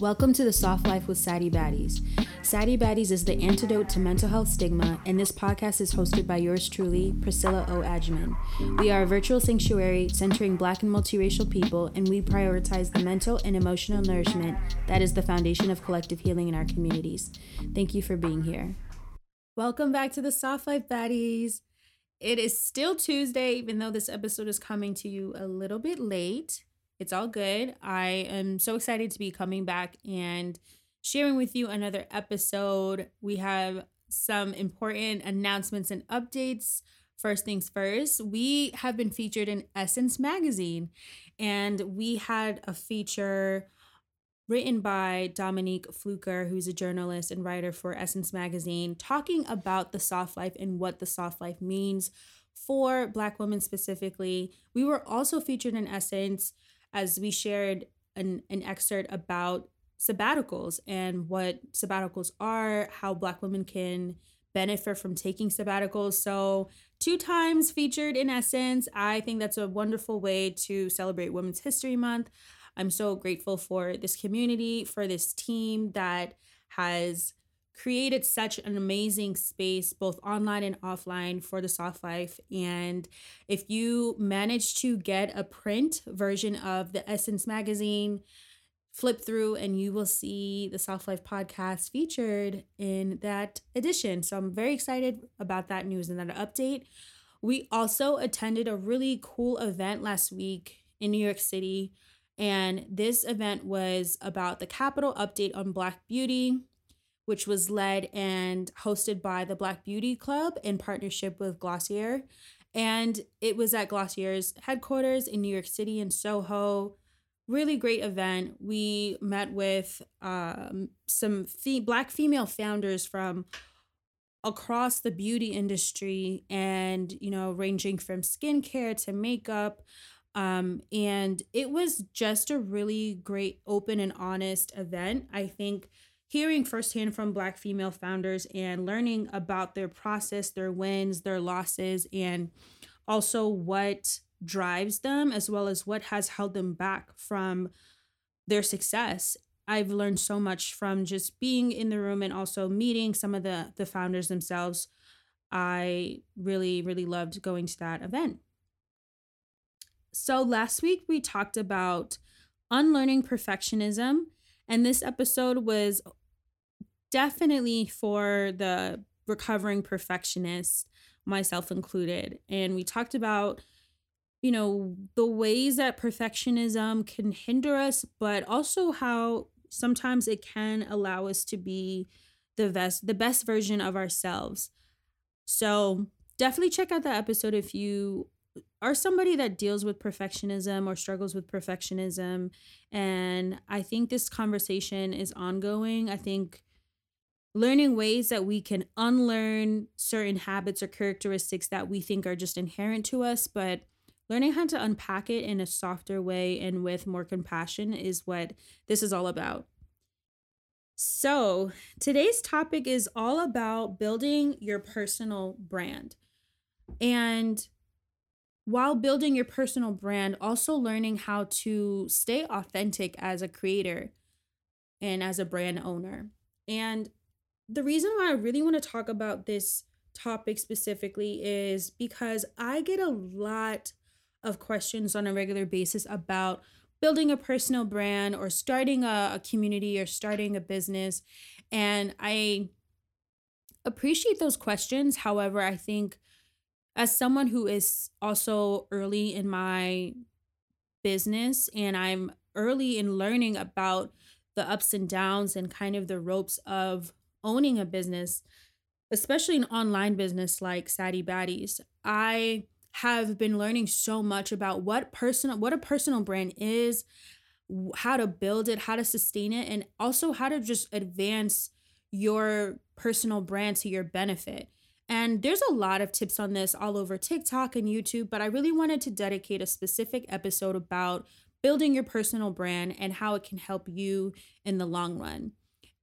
Welcome to the Soft Life with Saddie Baddies. Saddie Baddies is the antidote to mental health stigma, and this podcast is hosted by yours truly, Priscilla O. Agyeman. We are a virtual sanctuary centering Black and multiracial people, and we prioritize the mental and emotional nourishment that is the foundation of collective healing in our communities. Thank you for being here. Welcome back to the Soft Life Baddies. It is still Tuesday, even though this episode is coming to you a little bit late. It's all good. I am so excited to be coming back and sharing with you another episode. We have some important announcements and updates. First things first, we have been featured in Essence magazine, and we had a feature written by Dominique Fluker, who's a journalist and writer for Essence magazine, talking about the soft life and what the soft life means for Black women specifically. We were also featured in Essence as we shared an, an excerpt about sabbaticals and what sabbaticals are, how Black women can benefit from taking sabbaticals. So, two times featured in Essence. I think that's a wonderful way to celebrate Women's History Month. I'm so grateful for this community, for this team that has created such an amazing space, both online and offline, for the soft life. And if you manage to get a print version of the Essence magazine, flip through and you will see the Soft Life podcast featured in that edition. So I'm very excited about that news and that update. We also attended a really cool event last week in New York City. And this event was about the Capitol update on Black Beauty which was led and hosted by the Black Beauty Club in partnership with Glossier. And it was at Glossier's headquarters in New York City in Soho. Really great event. We met with um, some fe- Black female founders from across the beauty industry and, you know, ranging from skincare to makeup. Um, and it was just a really great, open, and honest event. I think hearing firsthand from Black female founders and learning about their process, their wins, their losses, and also what drives them, as well as what has held them back from their success. I've learned so much from just being in the room and also meeting some of the the founders themselves. I really really loved going to that event. So last week we talked about unlearning perfectionism and this episode was definitely for the recovering perfectionist, myself included. And we talked about, you know, the ways that perfectionism can hinder us, but also how sometimes it can allow us to be the best the best version of ourselves. So, definitely check out that episode if you are somebody that deals with perfectionism or struggles with perfectionism and I think this conversation is ongoing. I think learning ways that we can unlearn certain habits or characteristics that we think are just inherent to us, but learning how to unpack it in a softer way and with more compassion is what this is all about. So, today's topic is all about building your personal brand. And while building your personal brand, also learning how to stay authentic as a creator and as a brand owner. And the reason why I really want to talk about this topic specifically is because I get a lot of questions on a regular basis about building a personal brand or starting a, a community or starting a business. And I appreciate those questions. However, I think as someone who is also early in my business and I'm early in learning about the ups and downs and kind of the ropes of owning a business, especially an online business like Saddie Baddies, I have been learning so much about what personal what a personal brand is, how to build it, how to sustain it, and also how to just advance your personal brand to your benefit. And there's a lot of tips on this all over TikTok and YouTube, but I really wanted to dedicate a specific episode about building your personal brand and how it can help you in the long run.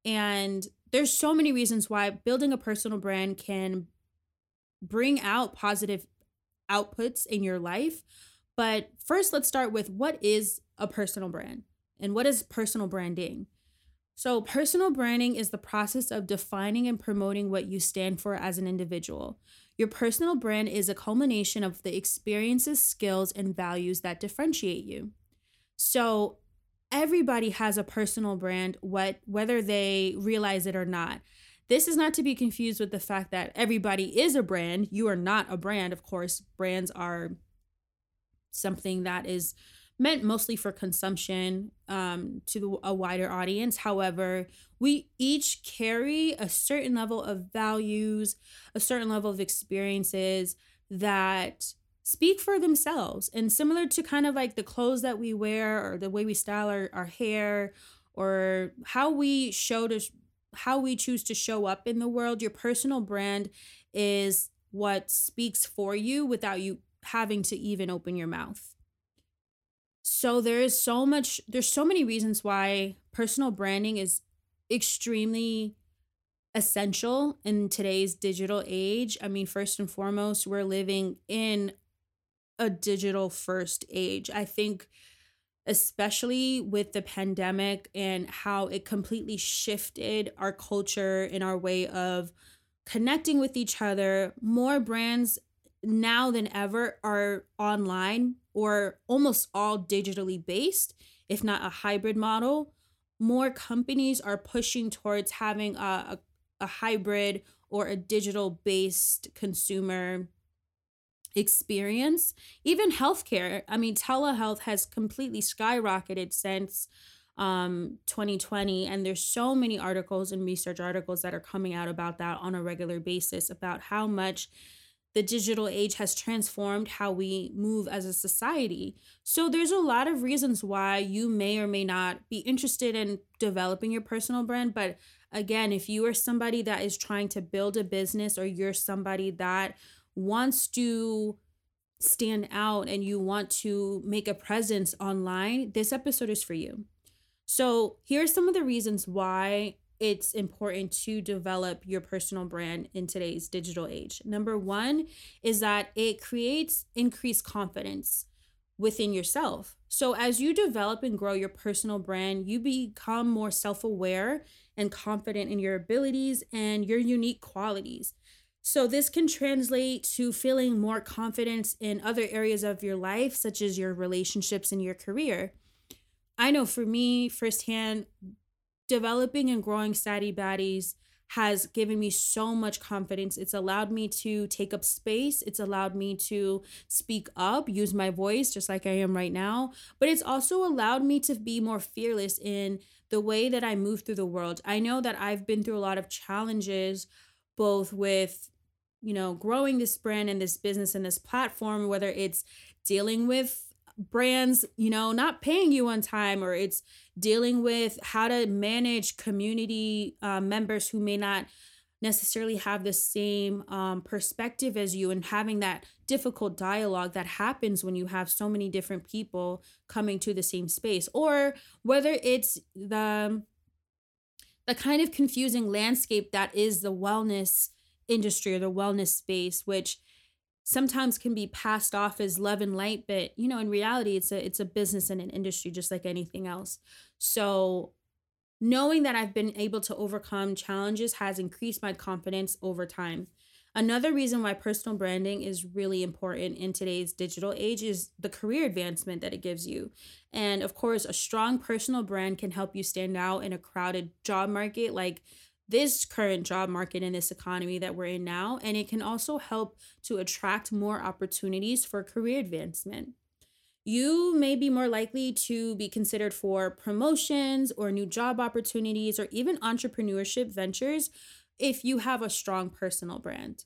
And there's so many reasons why building a personal brand can bring out positive outputs in your life. But first, let's start with what is a personal brand and what is personal branding? So, personal branding is the process of defining and promoting what you stand for as an individual. Your personal brand is a culmination of the experiences, skills, and values that differentiate you. So, everybody has a personal brand, what whether they realize it or not. This is not to be confused with the fact that everybody is a brand. You are not a brand, of course. Brands are something that is meant mostly for consumption um, to a wider audience. However, we each carry a certain level of values, a certain level of experiences that speak for themselves. And similar to kind of like the clothes that we wear or the way we style our, our hair or how we show to how we choose to show up in the world, your personal brand is what speaks for you without you having to even open your mouth. So there is so much there's so many reasons why personal branding is extremely essential in today's digital age. I mean, first and foremost, we're living in a digital first age. I think especially with the pandemic and how it completely shifted our culture and our way of connecting with each other, more brands now than ever are online or almost all digitally based, if not a hybrid model. More companies are pushing towards having a, a, a hybrid or a digital based consumer experience. Even healthcare, I mean, telehealth has completely skyrocketed since um 2020 and there's so many articles and research articles that are coming out about that on a regular basis about how much the digital age has transformed how we move as a society. So there's a lot of reasons why you may or may not be interested in developing your personal brand, but again, if you are somebody that is trying to build a business or you're somebody that wants to stand out and you want to make a presence online, this episode is for you. So, here are some of the reasons why it's important to develop your personal brand in today's digital age. Number one is that it creates increased confidence within yourself. So, as you develop and grow your personal brand, you become more self aware and confident in your abilities and your unique qualities. So, this can translate to feeling more confidence in other areas of your life, such as your relationships and your career. I know for me firsthand, developing and growing Saddie Baddies has given me so much confidence. It's allowed me to take up space. It's allowed me to speak up, use my voice just like I am right now. But it's also allowed me to be more fearless in the way that I move through the world. I know that I've been through a lot of challenges, both with, you know, growing this brand and this business and this platform, whether it's dealing with brands, you know, not paying you on time, or it's dealing with how to manage community uh, members who may not necessarily have the same um, perspective as you and having that difficult dialogue that happens when you have so many different people coming to the same space or whether it's the the kind of confusing landscape that is the wellness industry or the wellness space which sometimes can be passed off as love and light but you know in reality it's a it's a business and an industry just like anything else. So knowing that i've been able to overcome challenges has increased my confidence over time. Another reason why personal branding is really important in today's digital age is the career advancement that it gives you. And of course a strong personal brand can help you stand out in a crowded job market like this current job market and this economy that we're in now. And it can also help to attract more opportunities for career advancement. You may be more likely to be considered for promotions or new job opportunities or even entrepreneurship ventures if you have a strong personal brand.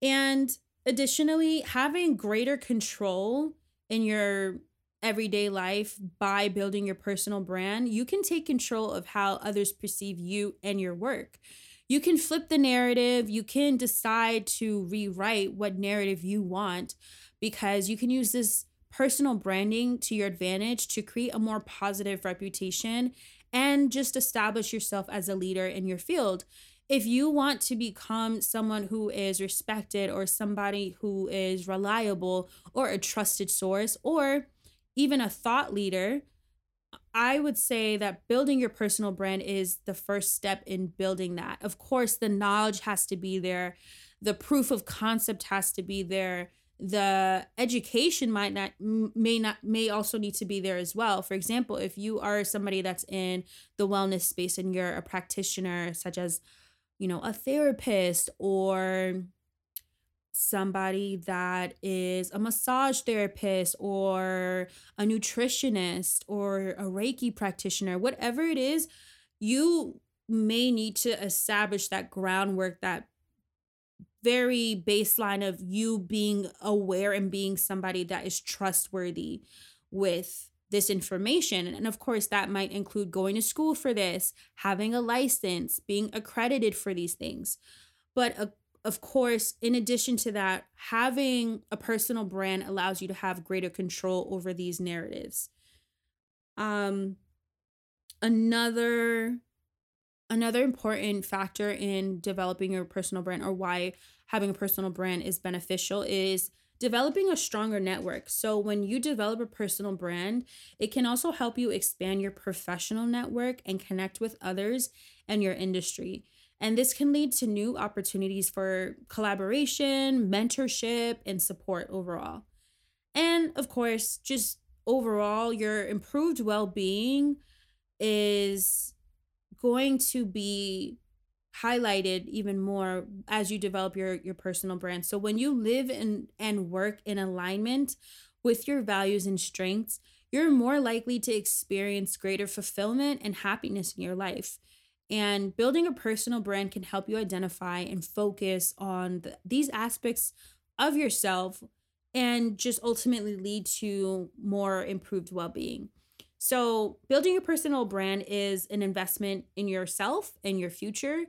And additionally, having greater control in your everyday life by building your personal brand, you can take control of how others perceive you and your work. You can flip the narrative, you can decide to rewrite what narrative you want because you can use this personal branding to your advantage to create a more positive reputation and just establish yourself as a leader in your field. If you want to become someone who is respected or somebody who is reliable or a trusted source or even a thought leader, I would say that building your personal brand is the first step in building that. Of course, the knowledge has to be there, the proof of concept has to be there. The education might not may not may also need to be there as well. For example, if you are somebody that's in the wellness space and you're a practitioner such as you know, a therapist or somebody that is a massage therapist or a nutritionist or a Reiki practitioner, whatever it is, you may need to establish that groundwork, that very baseline of you being aware and being somebody that is trustworthy with this information. And of course, that might include going to school for this, having a license, being accredited for these things. But a of course, in addition to that, having a personal brand allows you to have greater control over these narratives. Um, another another important factor in developing your personal brand or why having a personal brand is beneficial is developing a stronger network. So, when you develop a personal brand, it can also help you expand your professional network and connect with others and your industry. And this can lead to new opportunities for collaboration, mentorship, and support overall. And of course, just overall, your improved well being is going to be highlighted even more as you develop your your personal brand. So when you live and and work in alignment with your values and strengths, you're more likely to experience greater fulfillment and happiness in your life. And building a personal brand can help you identify and focus on the, these aspects of yourself and just ultimately lead to more improved well being. So, building a personal brand is an investment in yourself and your future.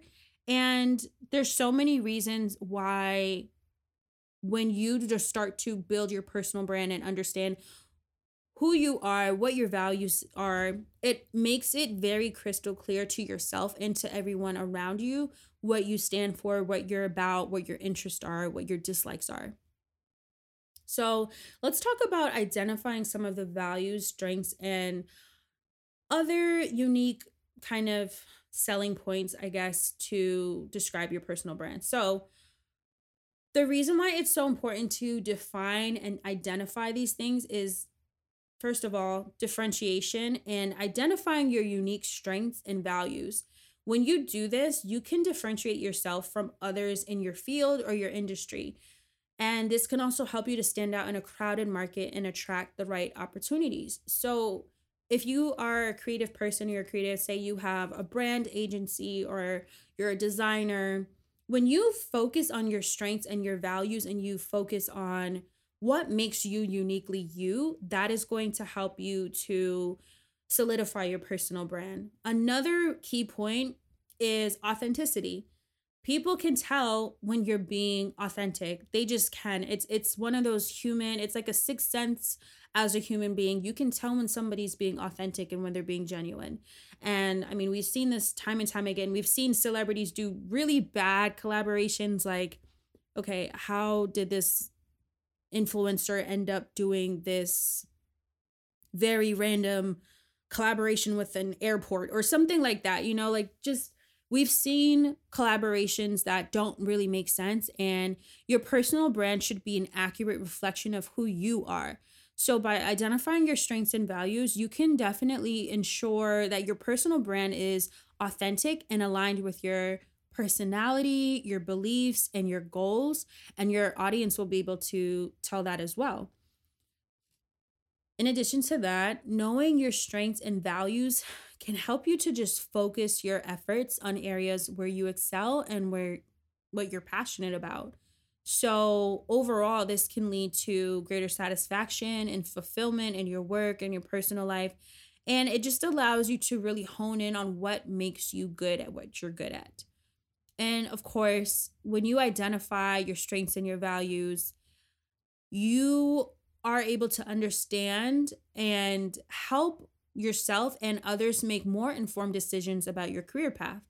And there's so many reasons why when you just start to build your personal brand and understand who you are, what your values are, it makes it very crystal clear to yourself and to everyone around you what you stand for, what you're about, what your interests are, what your dislikes are. So, let's talk about identifying some of the values, strengths, and other unique kind of selling points, I guess, to describe your personal brand. So, the reason why it's so important to define and identify these things is first of all, differentiation and identifying your unique strengths and values. When you do this, you can differentiate yourself from others in your field or your industry. And this can also help you to stand out in a crowded market and attract the right opportunities. So, if you are a creative person, you're creative, say you have a brand agency or you're a designer, when you focus on your strengths and your values and you focus on what makes you uniquely you, that is going to help you to solidify your personal brand. Another key point is authenticity. People can tell when you're being authentic. They just can. It's it's one of those human, it's like a sixth sense as a human being. You can tell when somebody's being authentic and when they're being genuine. And I mean, we've seen this time and time again. We've seen celebrities do really bad collaborations like okay, how did this influencer end up doing this very random collaboration with an airport or something like that you know like just we've seen collaborations that don't really make sense and your personal brand should be an accurate reflection of who you are. So by identifying your strengths and values you can definitely ensure that your personal brand is authentic and aligned with your personality, your beliefs, and your goals, and your audience will be able to tell that as well. In addition to that, knowing your strengths and values can help you to just focus your efforts on areas where you excel and where what you're passionate about. So, overall, this can lead to greater satisfaction and fulfillment in your work and your personal life. And it just allows you to really hone in on what makes you good at what you're good at. And of course, when you identify your strengths and your values, you are able to understand and help yourself and others make more informed decisions about your career path.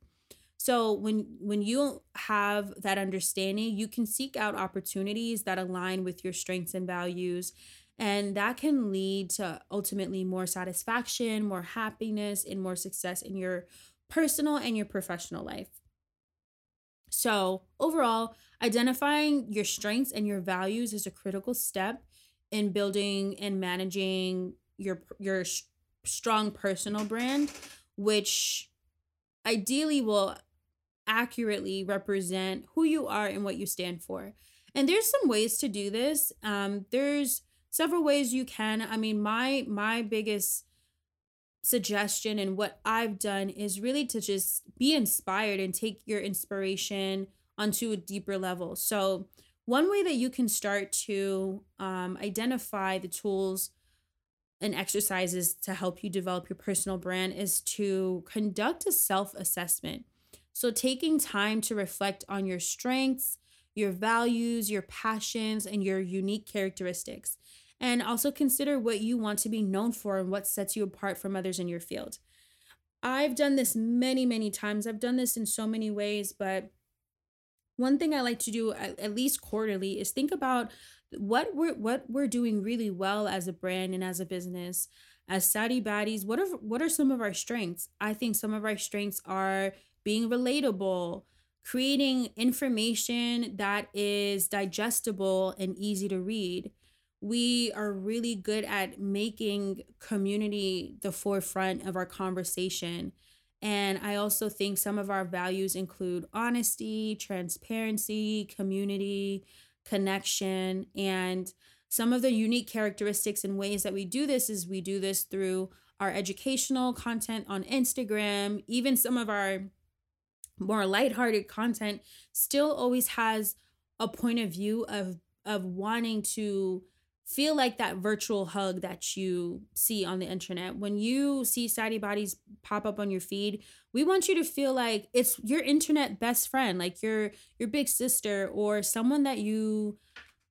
So when when you have that understanding, you can seek out opportunities that align with your strengths and values And that can lead to ultimately more satisfaction, more happiness, and more success in your personal and your professional life. So, overall, identifying your strengths and your values is a critical step in building and managing your your strong personal brand, which ideally will accurately represent who you are and what you stand for. And there's some ways to do this. Um, there's several ways you can. I mean, my my biggest suggestion and what I've done is really to just be inspired and take your inspiration onto a deeper level. So, one way that you can start to um, identify the tools and exercises to help you develop your personal brand is to conduct a self assessment. So, taking time to reflect on your strengths, your values, your passions, and your unique characteristics. And also consider what you want to be known for and what sets you apart from others in your field. I've done this many, many times. I've done this in so many ways, but one thing I like to do at, least quarterly is think about what we're what we're doing really well as a brand and as a business as Saddie Baddies, what are what are some of our strengths? I think some of our strengths are being relatable, creating information that is digestible and easy to read. We are really good at making community the forefront of our conversation. And I also think some of our values include honesty, transparency, community, connection, and some of the unique characteristics and ways that we do this is we do this through our educational content on Instagram, even some of our more lighthearted content still always has a point of view of of wanting to feel like that virtual hug that you see on the internet. When you see Saddie Baddies pop up on your feed, we want you to feel like it's your internet best friend, like your your big sister or someone that you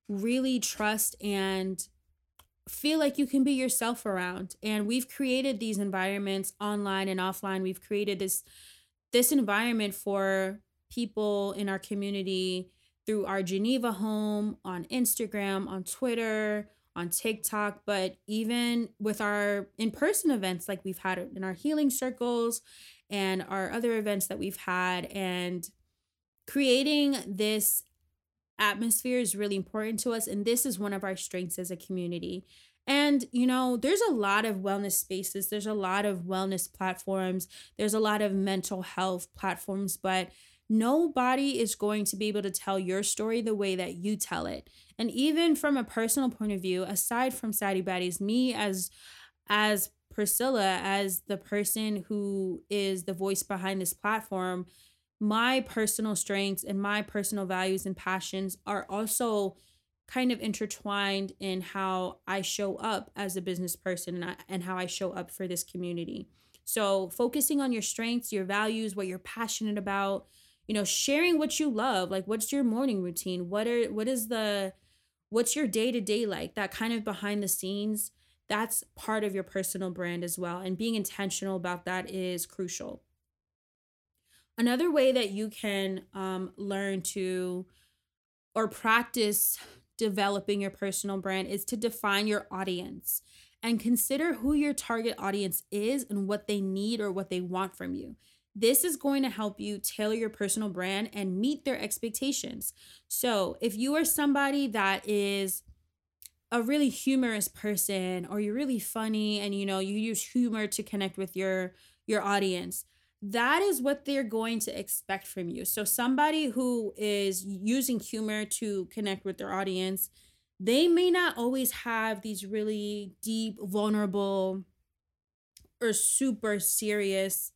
really trust and feel like you can be yourself around. And we've created these environments online and offline. We've created this this environment for people in our community through our Geneva home, on Instagram, on Twitter, on TikTok, but even with our in person events like we've had in our healing circles and our other events that we've had. And creating this atmosphere is really important to us. And this is one of our strengths as a community. And, you know, there's a lot of wellness spaces, there's a lot of wellness platforms, there's a lot of mental health platforms, but nobody is going to be able to tell your story the way that you tell it. And even from a personal point of view, aside from Saddie Baddies, me as as Priscilla, as the person who is the voice behind this platform, my personal strengths and my personal values and passions are also kind of intertwined in how I show up as a business person and, I, and how I show up for this community. So, focusing on your strengths, your values, what you're passionate about, you know, sharing what you love, like what's your morning routine? What are what is the what's your day-to-day like? That kind of behind the scenes, that's part of your personal brand as well. And being intentional about that is crucial. Another way that you can um, learn to or practice developing your personal brand is to define your audience and consider who your target audience is and what they need or what they want from you. This is going to help you tailor your personal brand and meet their expectations. So, if you are somebody that is a really humorous person or you're really funny and you know you use humor to connect with your your audience, that is what they're going to expect from you. So somebody who is using humor to connect with their audience, they may not always have these really deep, vulnerable, or super serious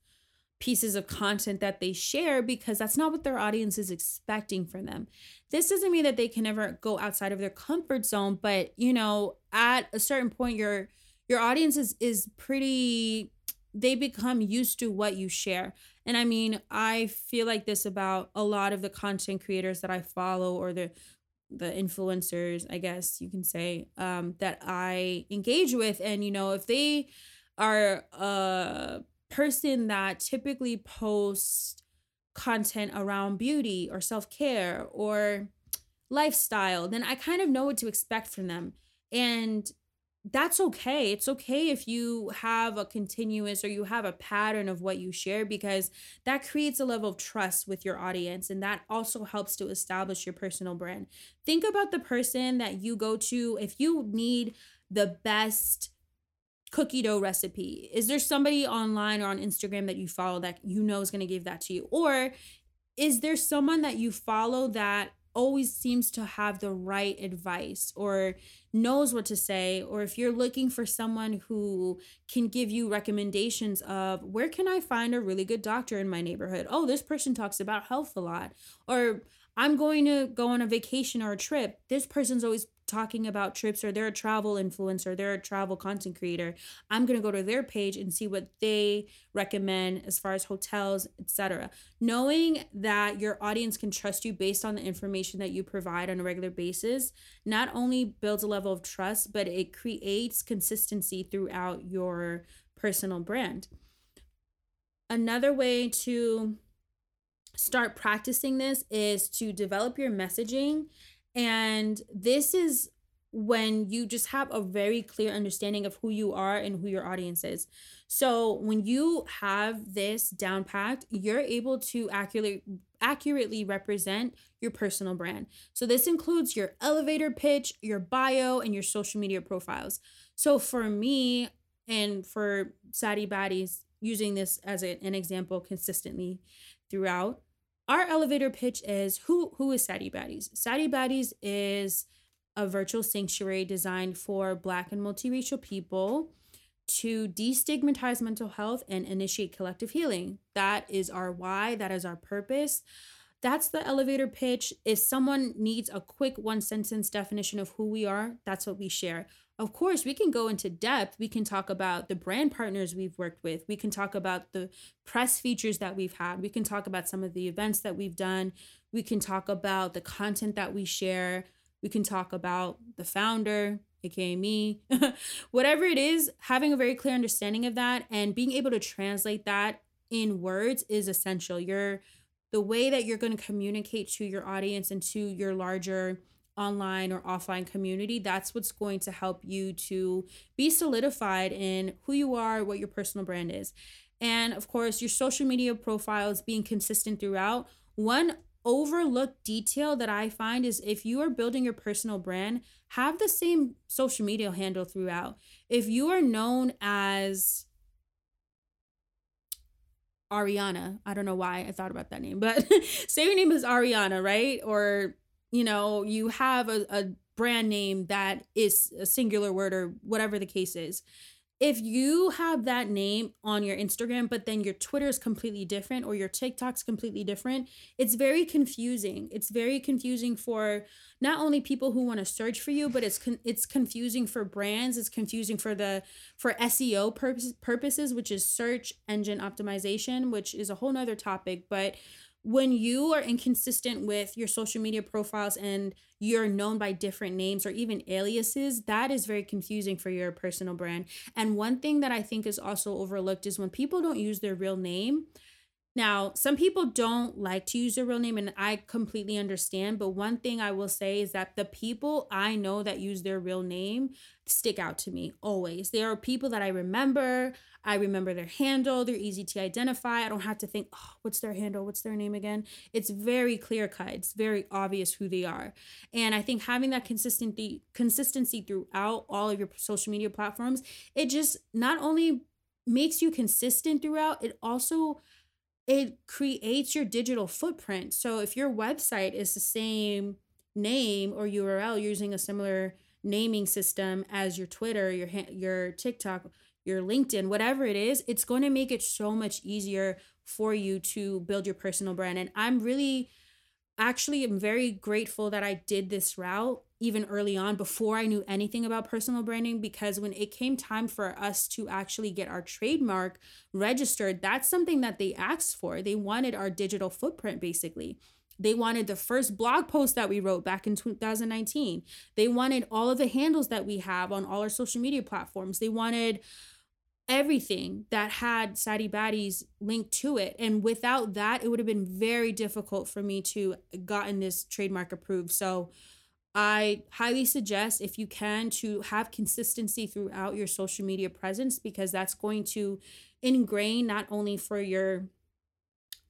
pieces of content that they share because that's not what their audience is expecting from them. This doesn't mean that they can never go outside of their comfort zone, but you know, at a certain point your your audience is is pretty they become used to what you share. And I mean, I feel like this about a lot of the content creators that I follow or the the influencers, I guess you can say, um, that I engage with. And, you know, if they are a person that typically posts content around beauty or self care or lifestyle, then I kind of know what to expect from them. And that's okay. It's okay if you have a continuous or you have a pattern of what you share because that creates a level of trust with your audience and that also helps to establish your personal brand. Think about the person that you go to if you need the best cookie dough recipe. Is there somebody online or on Instagram that you follow that you know is going to give that to you? Or is there someone that you follow that always seems to have the right advice or knows what to say or if you're looking for someone who can give you recommendations of where can I find a really good doctor in my neighborhood oh this person talks about health a lot or I'm going to go on a vacation or a trip this person's always talking about trips or they're a travel influencer, they're a travel content creator, I'm going to go to their page and see what they recommend as far as hotels, etc. Knowing that your audience can trust you based on the information that you provide on a regular basis not only builds a level of trust, but it creates consistency throughout your personal brand. Another way to start practicing this is to develop your messaging and this is when you just have a very clear understanding of who you are and who your audience is. So when you have this down packed, you're able to accurately accurately represent your personal brand. So this includes your elevator pitch, your bio, and your social media profiles. So for me and for Saddie Baddies, using this as a, an example consistently throughout, our elevator pitch is who who is Saddie Baddies? Saddie Baddies is a virtual sanctuary designed for black and multiracial people to destigmatize mental health and initiate collective healing. That is our why, that is our purpose. That's the elevator pitch. If someone needs a quick one sentence definition of who we are, that's what we share. Of course, we can go into depth. We can talk about the brand partners we've worked with. We can talk about the press features that we've had. We can talk about some of the events that we've done. We can talk about the content that we share. We can talk about the founder, aka me. Whatever it is, having a very clear understanding of that and being able to translate that in words is essential. You're the way that you're going to communicate to your audience and to your larger online or offline community, that's what's going to help you to be solidified in who you are, what your personal brand is. And of course, your social media profiles being consistent throughout. One overlooked detail that I find is if you are building your personal brand, have the same social media handle throughout. If you are known as Ariana, I don't know why I thought about that name, but say your name is Ariana, right? Or you know, you have a, a brand name that is a singular word or whatever the case is. If you have that name on your Instagram, but then your Twitter is completely different or your TikTok's completely different, it's very confusing. It's very confusing for not only people who want to search for you, but it's con- it's confusing for brands. It's confusing for the for SEO purpose- purposes, which is search engine optimization, which is a whole nother topic. But when you are inconsistent with your social media profiles and you're known by different names or even aliases, that is very confusing for your personal brand. And one thing that I think is also overlooked is when people don't use their real name. Now, some people don't like to use their real name, and I completely understand. But one thing I will say is that the people I know that use their real name stick out to me always. They are people that I remember. I remember their handle. They're easy to identify. I don't have to think, oh, what's their handle? What's their name again? It's very clear cut. It's very obvious who they are. And I think having that consistency consistency throughout all of your social media platforms, it just not only makes you consistent throughout, it also it creates your digital footprint. So if your website is the same name or URL using a similar naming system as your Twitter, your your TikTok, your LinkedIn, whatever it is, it's going to make it so much easier for you to build your personal brand. And I'm really actually am very grateful that I did this route even early on before I knew anything about personal branding because when it came time for us to actually get our trademark registered, that's something that they asked for. They wanted our digital footprint basically. They wanted the first blog post that we wrote back in 2019. They wanted all of the handles that we have on all our social media platforms. They wanted everything that had Saddie Baddies linked to it. And without that, it would have been very difficult for me to gotten this trademark approved. So I highly suggest, if you can, to have consistency throughout your social media presence because that's going to ingrain not only for your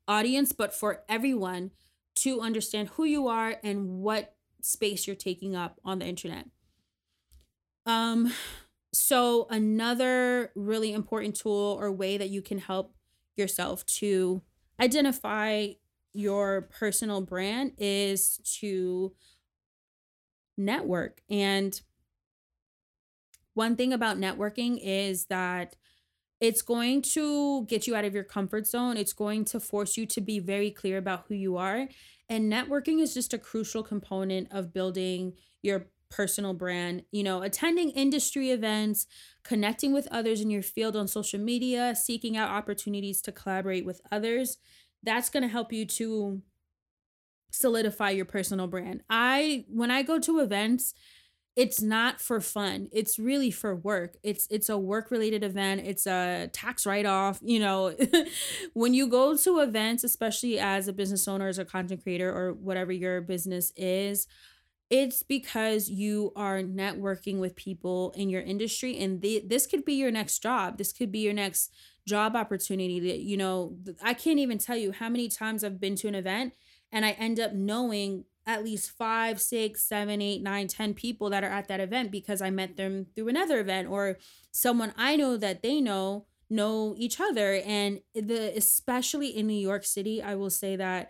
audience, but for everyone to understand who you are and what space you're taking up on the internet. Um, so, another really important tool or way that you can help yourself to identify your personal brand is to network. And one thing about networking is that it's going to get you out of your comfort zone. It's going to force you to be very clear about who you are. And networking is just a crucial component of building your personal brand. You know, attending industry events, connecting with others in your field on social media, seeking out opportunities to collaborate with others. That's going to help you to solidify your personal brand. I when I go to events, it's not for fun. It's really for work. It's it's a work related event. It's a tax write off. You know, when you go to events, especially as a business owner, as a content creator, or whatever your business is, it's because you are networking with people in your industry, and they, this could be your next job. This could be your next job opportunity. That you know, I can't even tell you how many times I've been to an event and I end up knowing at least five, six, seven, eight, nine, ten people that are at that event because I met them through another event or someone I know that they know know each other. And the especially in New York City, I will say that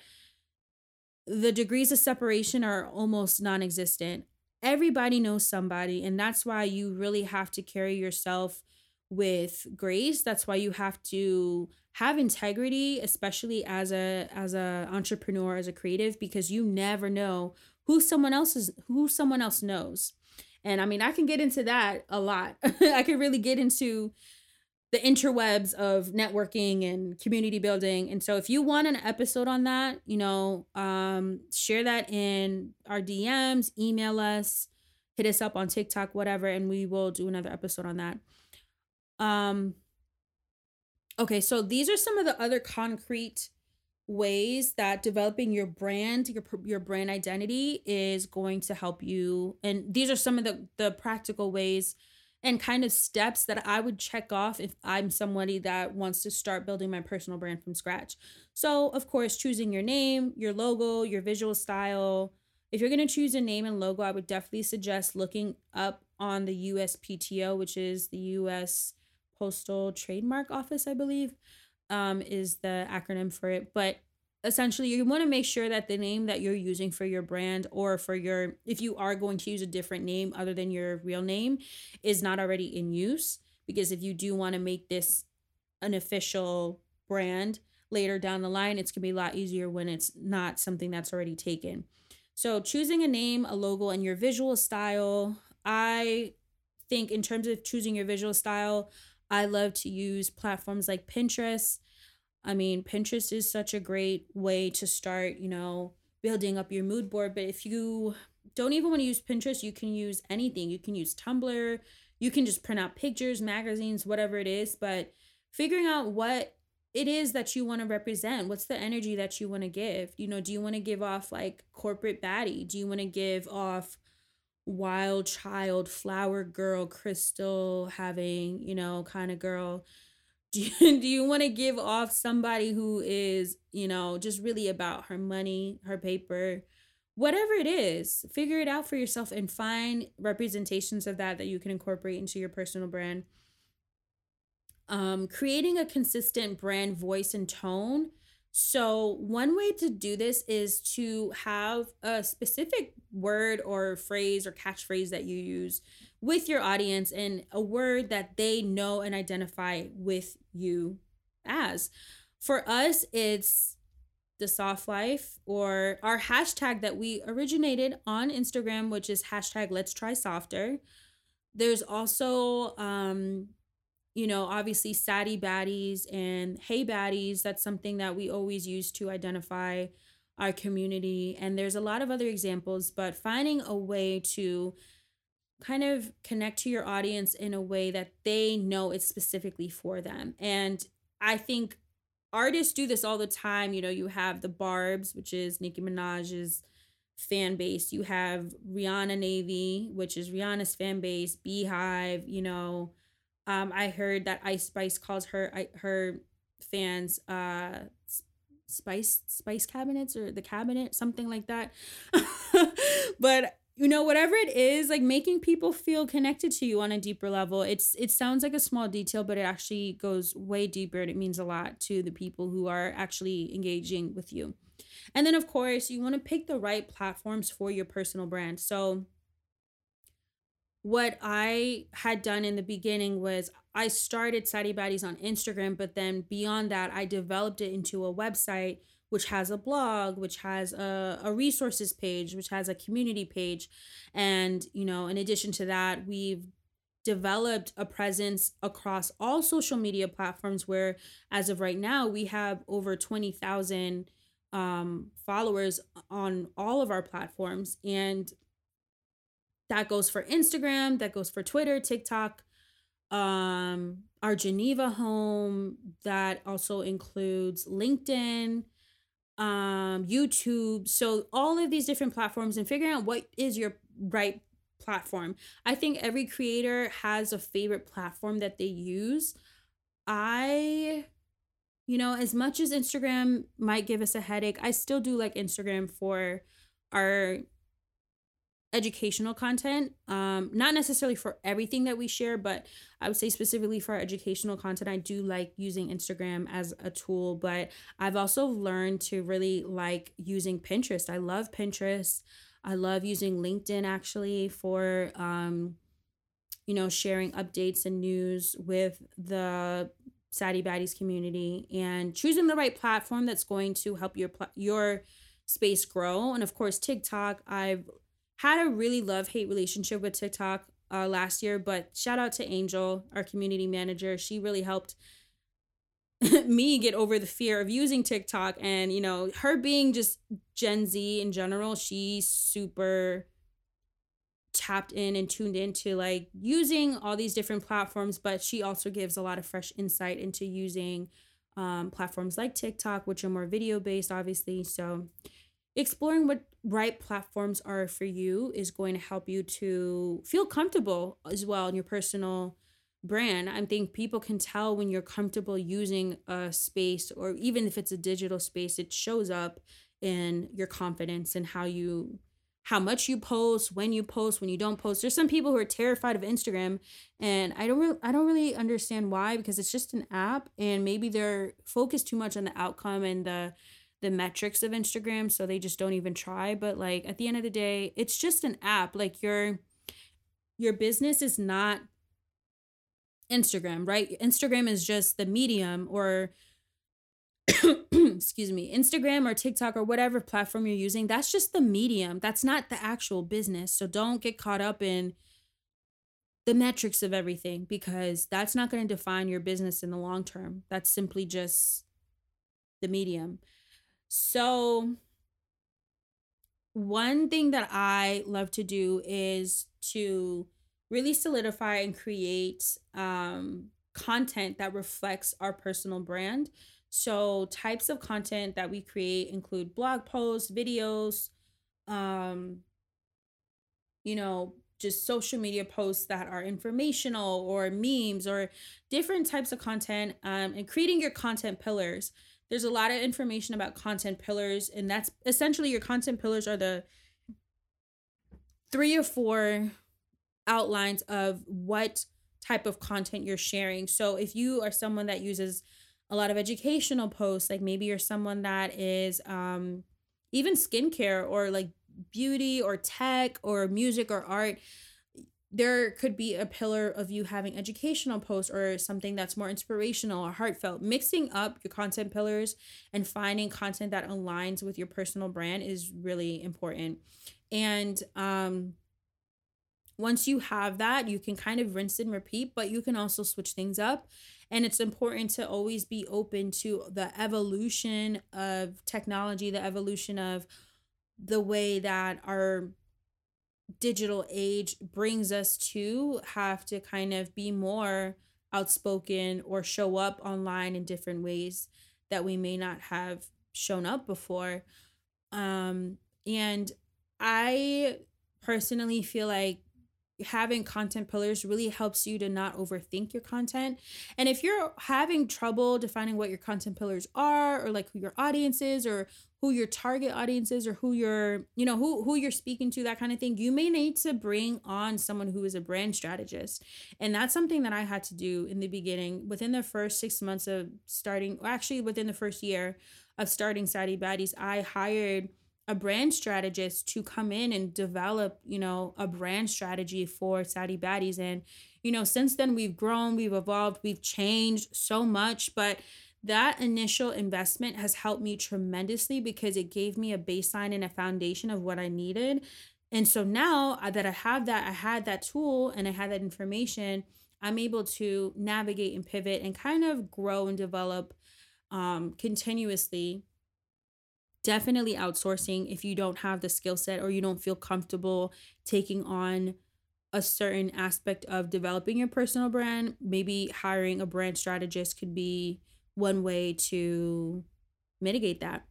the degrees of separation are almost non-existent. Everybody knows somebody, and that's why you really have to carry yourself with grace. That's why you have to have integrity especially as a as a entrepreneur as a creative because you never know who someone else is who someone else knows and i mean i can get into that a lot i can really get into the interwebs of networking and community building and so if you want an episode on that you know um share that in our dms email us hit us up on tiktok whatever and we will do another episode on that um Okay, so these are some of the other concrete ways that developing your brand, your your brand identity is going to help you. And these are some of the the practical ways and kind of steps that I would check off if I'm somebody that wants to start building my personal brand from scratch. So, of course, choosing your name, your logo, your visual style. If you're going to choose a name and logo, I would definitely suggest looking up on the USPTO, which is the US Postal Trademark Office, I believe, um, is the acronym for it. But essentially, you want to make sure that the name that you're using for your brand or for your, if you are going to use a different name other than your real name, is not already in use. Because if you do want to make this an official brand later down the line, it's going to be a lot easier when it's not something that's already taken. So, choosing a name, a logo, and your visual style, I think in terms of choosing your visual style, I love to use platforms like Pinterest. I mean, Pinterest is such a great way to start, you know, building up your mood board. But if you don't even want to use Pinterest, you can use anything. You can use Tumblr, you can just print out pictures, magazines, whatever it is. But figuring out what it is that you want to represent, what's the energy that you want to give? You know, do you want to give off like corporate baddie? Do you want to give off wild child, flower girl, crystal having, you know, kind of girl? Do you, do you want to give off somebody who is, you know, just really about her money, her paper, whatever it is, figure it out for yourself and find representations of that that you can incorporate into your personal brand. Um, creating a consistent brand voice and tone so, one way to do this is to have a specific word or phrase or catchphrase that you use with your audience and a word that they know and identify with you as. For us, it's the soft life or our hashtag that we originated on Instagram, which is hashtag let's try softer. There's also um, you know, obviously Saddie Baddies and Hey Baddies, that's something that we always use to identify our community. And there's a lot of other examples, but finding a way to kind of connect to your audience in a way that they know it's specifically for them. And I think artists do this all the time. You know, you have the Barb's, which is Nicki Minaj's fan base. You have Rihanna Navy, which is Rihanna's fan base, Beehive, you know. Um, I heard that Ice Spice calls her her fans uh spice spice cabinets or the cabinet something like that but you know whatever it is like making people feel connected to you on a deeper level it's it sounds like a small detail but it actually goes way deeper and it means a lot to the people who are actually engaging with you. And then of course you want to pick the right platforms for your personal brand. So what i had done in the beginning was i started Saddie Baddies on instagram but then beyond that i developed it into a website which has a blog, which has a, a resources page, which has a community page. And, you know, in addition to that, we've developed a presence across all social media platforms where as of right now we have over 20,000 um, followers on all of our platforms and that goes for Instagram, that goes for Twitter, TikTok, um, our Geneva home, that also includes LinkedIn, um, YouTube. So all of these different platforms and figuring out what is your right platform. I think every creator has a favorite platform that they use. I you know, as much as Instagram might give us a headache, I still do like Instagram for our educational content. Um, not necessarily for everything that we share, but I would say specifically for our educational content, I do like using Instagram as a tool. But I've also learned to really like using Pinterest. I love Pinterest. I love using LinkedIn actually for um, you know, sharing updates and news with the Saddie Baddies community and choosing the right platform that's going to help your your space grow. And of course, TikTok, I've had a really love hate relationship with TikTok uh, last year, but shout out to Angel, our community manager. She really helped me get over the fear of using TikTok and, you know, her being just Gen Z in general, she's super tapped in and tuned into like using all these different platforms, but she also gives a lot of fresh insight into using um, platforms like TikTok, which are more video based, obviously. So, exploring what right platforms are for you is going to help you to feel comfortable as well in your personal brand. I think people can tell when you're comfortable using a space or even if it's a digital space, it shows up in your confidence and how you how much you post, when you post, when you don't post. There's some people who are terrified of Instagram and I don't I don't really understand why because it's just an app and maybe they're focused too much on the outcome and the the metrics of Instagram, so they just don't even try. But like at the end of the day, it's just an app. Like your your business is not Instagram, right? Instagram is just the medium or excuse me, Instagram or TikTok or whatever platform you're using, that's just the medium. That's not the actual business. So don't get caught up in the metrics of everything because that's not going to define your business in the long term. That's simply just the medium. So, one thing that I love to do is to really solidify and create um, content that reflects our personal brand. So, types of content that we create include blog posts, videos, um, you know, just social media posts that are informational or memes or different types of content um, and creating your content pillars there's a lot of information about content pillars and that's essentially your content pillars are the three or four outlines of what type of content you're sharing. So if you are someone that uses a lot of educational posts like maybe you're someone that is um even skincare or like beauty or tech or music or art there could be a pillar of you having educational posts or something that's more inspirational or heartfelt. Mixing up your content pillars and finding content that aligns with your personal brand is really important. And um, once you have that, you can kind of rinse and repeat, but you can also switch things up. And it's important to always be open to the evolution of technology, the evolution of the way that our digital age brings us to have to kind of be more outspoken or show up online in different ways that we may not have shown up before. Um and I personally feel like having content pillars really helps you to not overthink your content. And if you're having trouble defining what your content pillars are or like who your audience is or who your target audience is or who you're, you know, who who you're speaking to, that kind of thing, you may need to bring on someone who is a brand strategist. And that's something that I had to do in the beginning within the first 6 months of starting, actually within the first year of starting Saddie Baddies, I hired a brand strategist to come in and develop, you know, a brand strategy for Saddie Baddies. And, you know, since then we've grown, we've evolved, we've changed so much. But that initial investment has helped me tremendously because it gave me a baseline and a foundation of what I needed. And so now that I have that, I had that tool and I had that information, I'm able to navigate and pivot and kind of grow and develop um, continuously definitely outsourcing if you don't have the skill set or you don't feel comfortable taking on a certain aspect of developing your personal brand. Maybe hiring a brand strategist could be one way to mitigate that.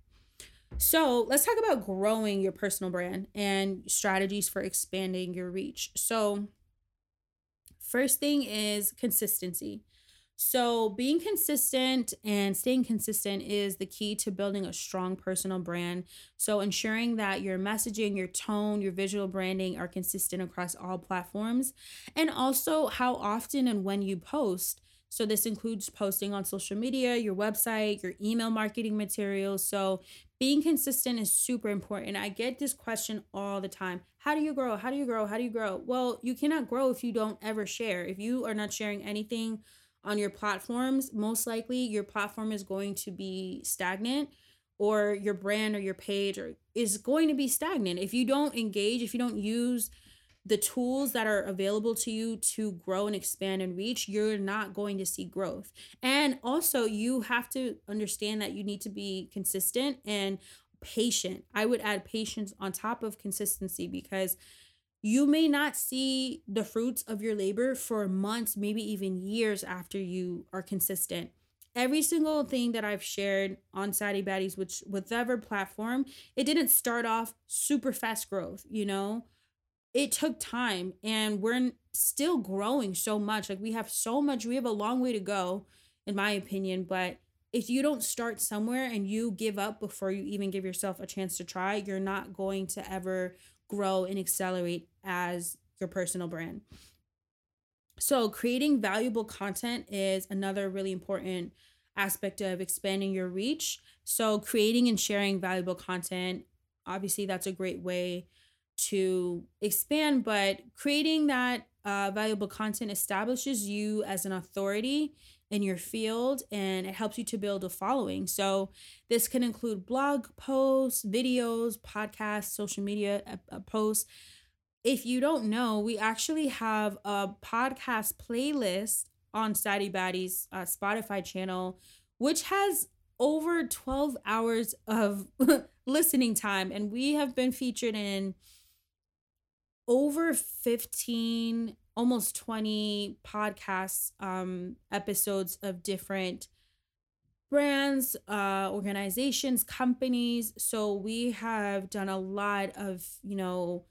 So, let's talk about growing your personal brand and strategies for expanding your reach. So, first thing is consistency. So, being consistent and staying consistent is the key to building a strong personal brand. So, ensuring that your messaging, your tone, your visual branding are consistent across all platforms, and also how often and when you post. So, this includes posting on social media, your website, your email marketing materials. So, being consistent is super important. I get this question all the time How do you grow? How do you grow? How do you grow? Well, you cannot grow if you don't ever share. If you are not sharing anything, on your platforms, most likely your platform is going to be stagnant or your brand or your page or is going to be stagnant. If you don't engage, if you don't use the tools that are available to you to grow and expand and reach, you're not going to see growth. And also, you have to understand that you need to be consistent and patient. I would add patience on top of consistency because you may not see the fruits of your labor for months, maybe even years after you are consistent. Every single thing that I've shared on Saddie Baddies, which whatever platform, it didn't start off super fast growth, you know? It took time and we're still growing so much. Like we have so much, we have a long way to go, in my opinion. But if you don't start somewhere and you give up before you even give yourself a chance to try, you're not going to ever grow and accelerate as your personal brand. So, creating valuable content is another really important aspect of expanding your reach. So, creating and sharing valuable content, obviously, that's a great way to expand, but creating that uh, valuable content establishes you as an authority in your field and it helps you to build a following. So, this can include blog posts, videos, podcasts, social media uh, posts. If you don't know, we actually have a podcast playlist on Saddie Baddies uh, Spotify channel, which has over 12 hours of listening time. And we have been featured in over 15 almost 20 podcasts um episodes of different brands uh organizations companies. So we have done a lot of you know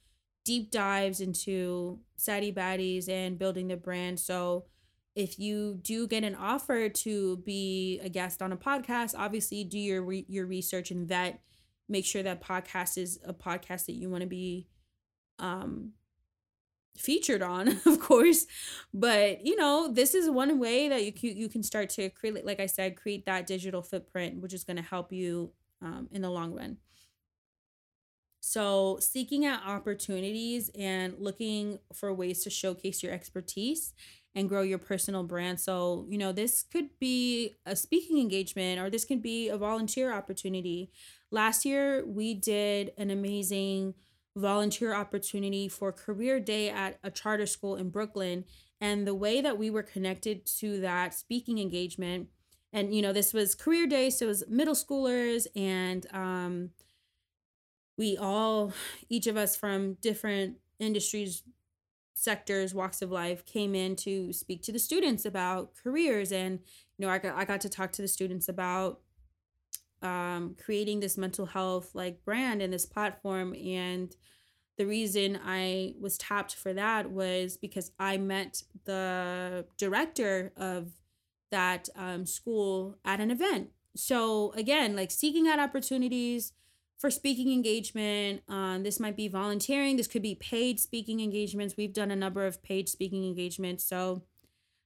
deep dives into Saddie Baddies and building the brand. So if you do get an offer to be a guest on a podcast obviously do your re- your research and vet. Make sure that podcast is a podcast that you want to be um featured on of course but you know this is one way that you you can start to create like i said create that digital footprint which is going to help you um, in the long run. So seeking out opportunities and looking for ways to showcase your expertise and grow your personal brand. So you know this could be a speaking engagement or this could be a volunteer opportunity. Last year we did an amazing volunteer opportunity for career day at a charter school in Brooklyn. And the way that we were connected to that speaking engagement, and you know, this was career day, so it was middle schoolers, and um, we all, each of us from different industries, sectors, walks of life, came in to speak to the students about careers. And you know, I got I got to talk to the students about um, creating this mental health like brand and this platform and the reason I was tapped for that was because I met the director of that um, school at an event. So again, like seeking out opportunities for speaking engagement. Um, this might be volunteering. This could be paid speaking engagements. We've done a number of paid speaking engagements. So,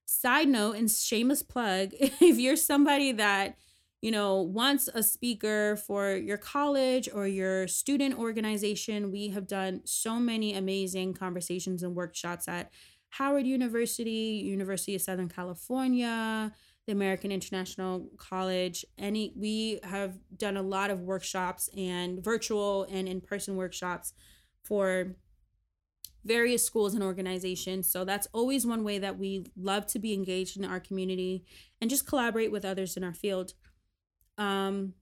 side note and shameless plug: if you're somebody that you know, once a speaker for your college or your student organization. We have done so many amazing conversations and workshops at Howard University, University of Southern California, the American International College. Any we have done a lot of workshops and virtual and in-person workshops for various schools and organizations. So that's always one way that we love to be engaged in our community and just collaborate with others in our field. Um,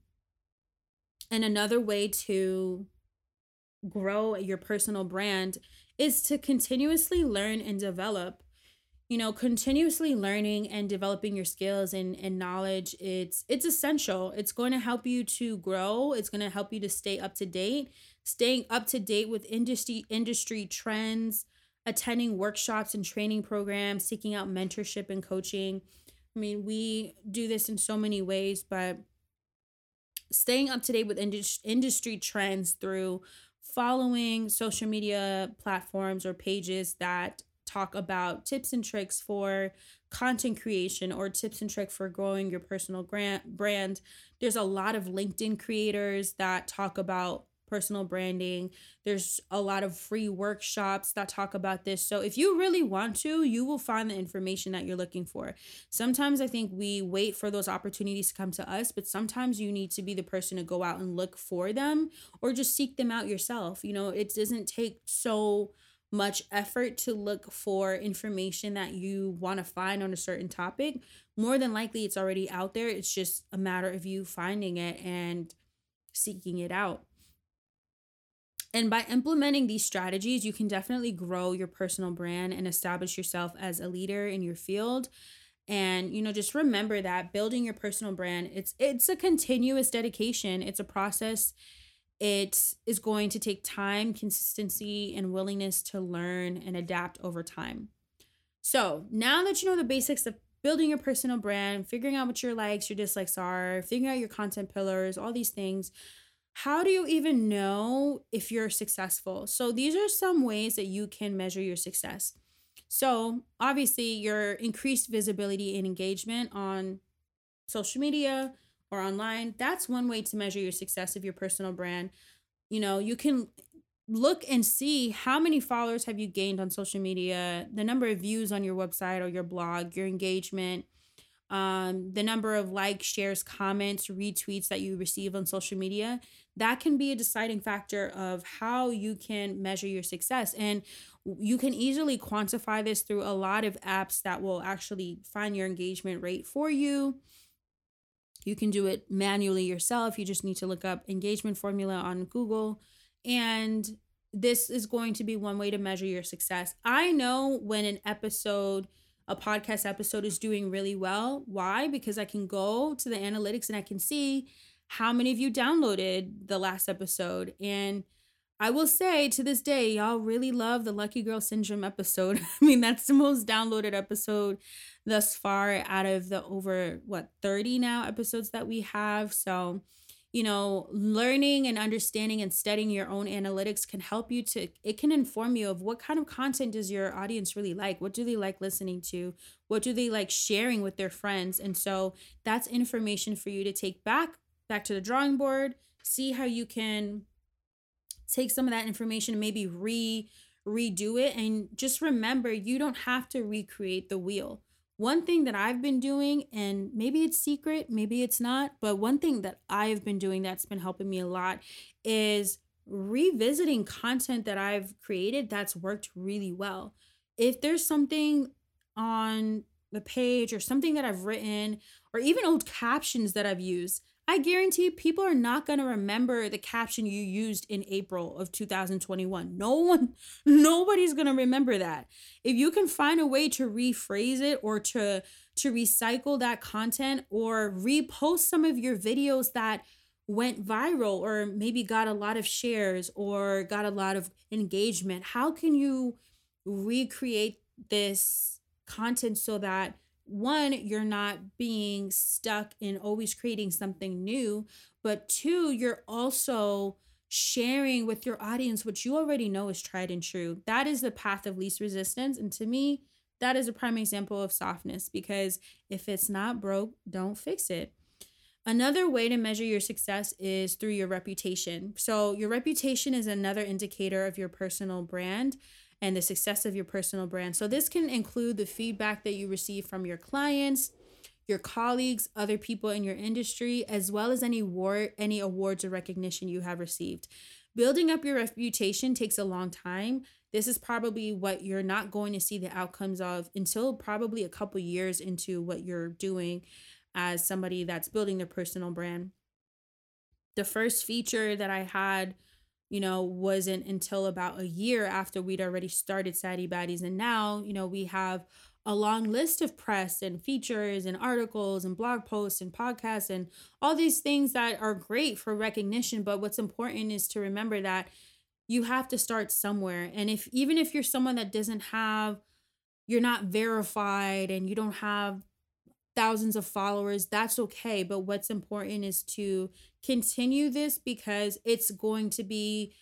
and another way to grow your personal brand is to continuously learn and develop. You know continuously learning and developing your skills and, and knowledge it's it's essential. It's going to help you to grow. It's going to help you to stay up to date. Staying up to date with industry industry trends attending workshops and training programs seeking out mentorship and coaching. I mean we do this in so many ways but staying up to date with industry trends through following social media platforms or pages that talk about tips and tricks for content creation or tips and tricks for growing your personal grant brand. There's a lot of LinkedIn creators that talk about personal branding. There's a lot of free workshops that talk about this. So if you really want to, you will find the information that you're looking for. Sometimes I think we wait for those opportunities to come to us, but sometimes you need to be the person to go out and look for them or just seek them out yourself. You know, it doesn't take so much effort to look for information that you want to find on a certain topic. More than likely, it's already out there. It's just a matter of you finding it and seeking it out. And by implementing these strategies, you can definitely grow your personal brand and establish yourself as a leader in your field. And you know, just remember that building your personal brand, it's it's a continuous dedication. It's a process. It is going to take time, consistency, and willingness to learn and adapt over time. So, now that you know the basics of building your personal brand, figuring out what your likes, your dislikes are, figuring out your content pillars, all these things, how do you even know if you're successful? So, these are some ways that you can measure your success. So, obviously, your increased visibility and engagement on social media or online, that's one way to measure your success of your personal brand. You know, you can look and see how many followers have you gained on social media, the number of views on your website or your blog, your engagement, um, the number of likes, shares, comments, retweets that you receive on social media that can be a deciding factor of how you can measure your success. And you can easily quantify this through a lot of apps that will actually find your engagement rate for you. You can do it manually yourself. You just need to look up engagement formula on Google. And this is going to be one way to measure your success. I know when an episode, a podcast episode, is doing really well. Why? Because I can go to the analytics and I can see how many of you downloaded the last episode. And I will say to this day, y'all really love the Lucky Girl Syndrome episode. I mean, that's the most downloaded episode thus far out of the over, what, 30 now episodes that we have. So, you know, learning and understanding and studying your own analytics can help you to, it can inform you of what kind of content does your audience really like? What do they like listening to? What do they like sharing with their friends? And so that's information for you to take back back to the drawing board, see how you can take some of that information and maybe re redo it and just remember you don't have to recreate the wheel. One thing that I've been doing and maybe it's secret, maybe it's not, but one thing that I've been doing that's been helping me a lot is revisiting content that I've created that's worked really well. If there's something on the page or something that I've written or even old captions that I've used I guarantee people are not going to remember the caption you used in April of 2021. No one, nobody's going to remember that. If you can find a way to rephrase it or to to recycle that content or repost some of your videos that went viral or maybe got a lot of shares or got a lot of engagement how can you recreate this content so that one you're not being stuck in always creating something new but two you're also sharing with your audience what you already know is tried and true. That is the path of least resistance and to me that is a prime example of softness because if it's not broke don't fix it. Another way to measure your success is through your reputation. So, your reputation is another indicator of your personal brand and the success of your personal brand. So, this can include the feedback that you receive from your clients, your colleagues, other people in your industry, as well as any award, any awards or recognition you have received. Building up your reputation takes a long time. This is probably what you're not going to see the outcomes of until probably a couple years into what you're doing as somebody that's building their personal brand. The first feature that I had, you know, wasn't until about a year after we'd already started Saddie Baddies. And now, you know, we have a long list of press and features and articles and blog posts and podcasts and all these things that are great for recognition. But what's important is to remember that you have to start somewhere. And if even if you're someone that doesn't have, you're not verified and you don't have thousands of followers, that's okay. But what's important is to continue this because it's going to be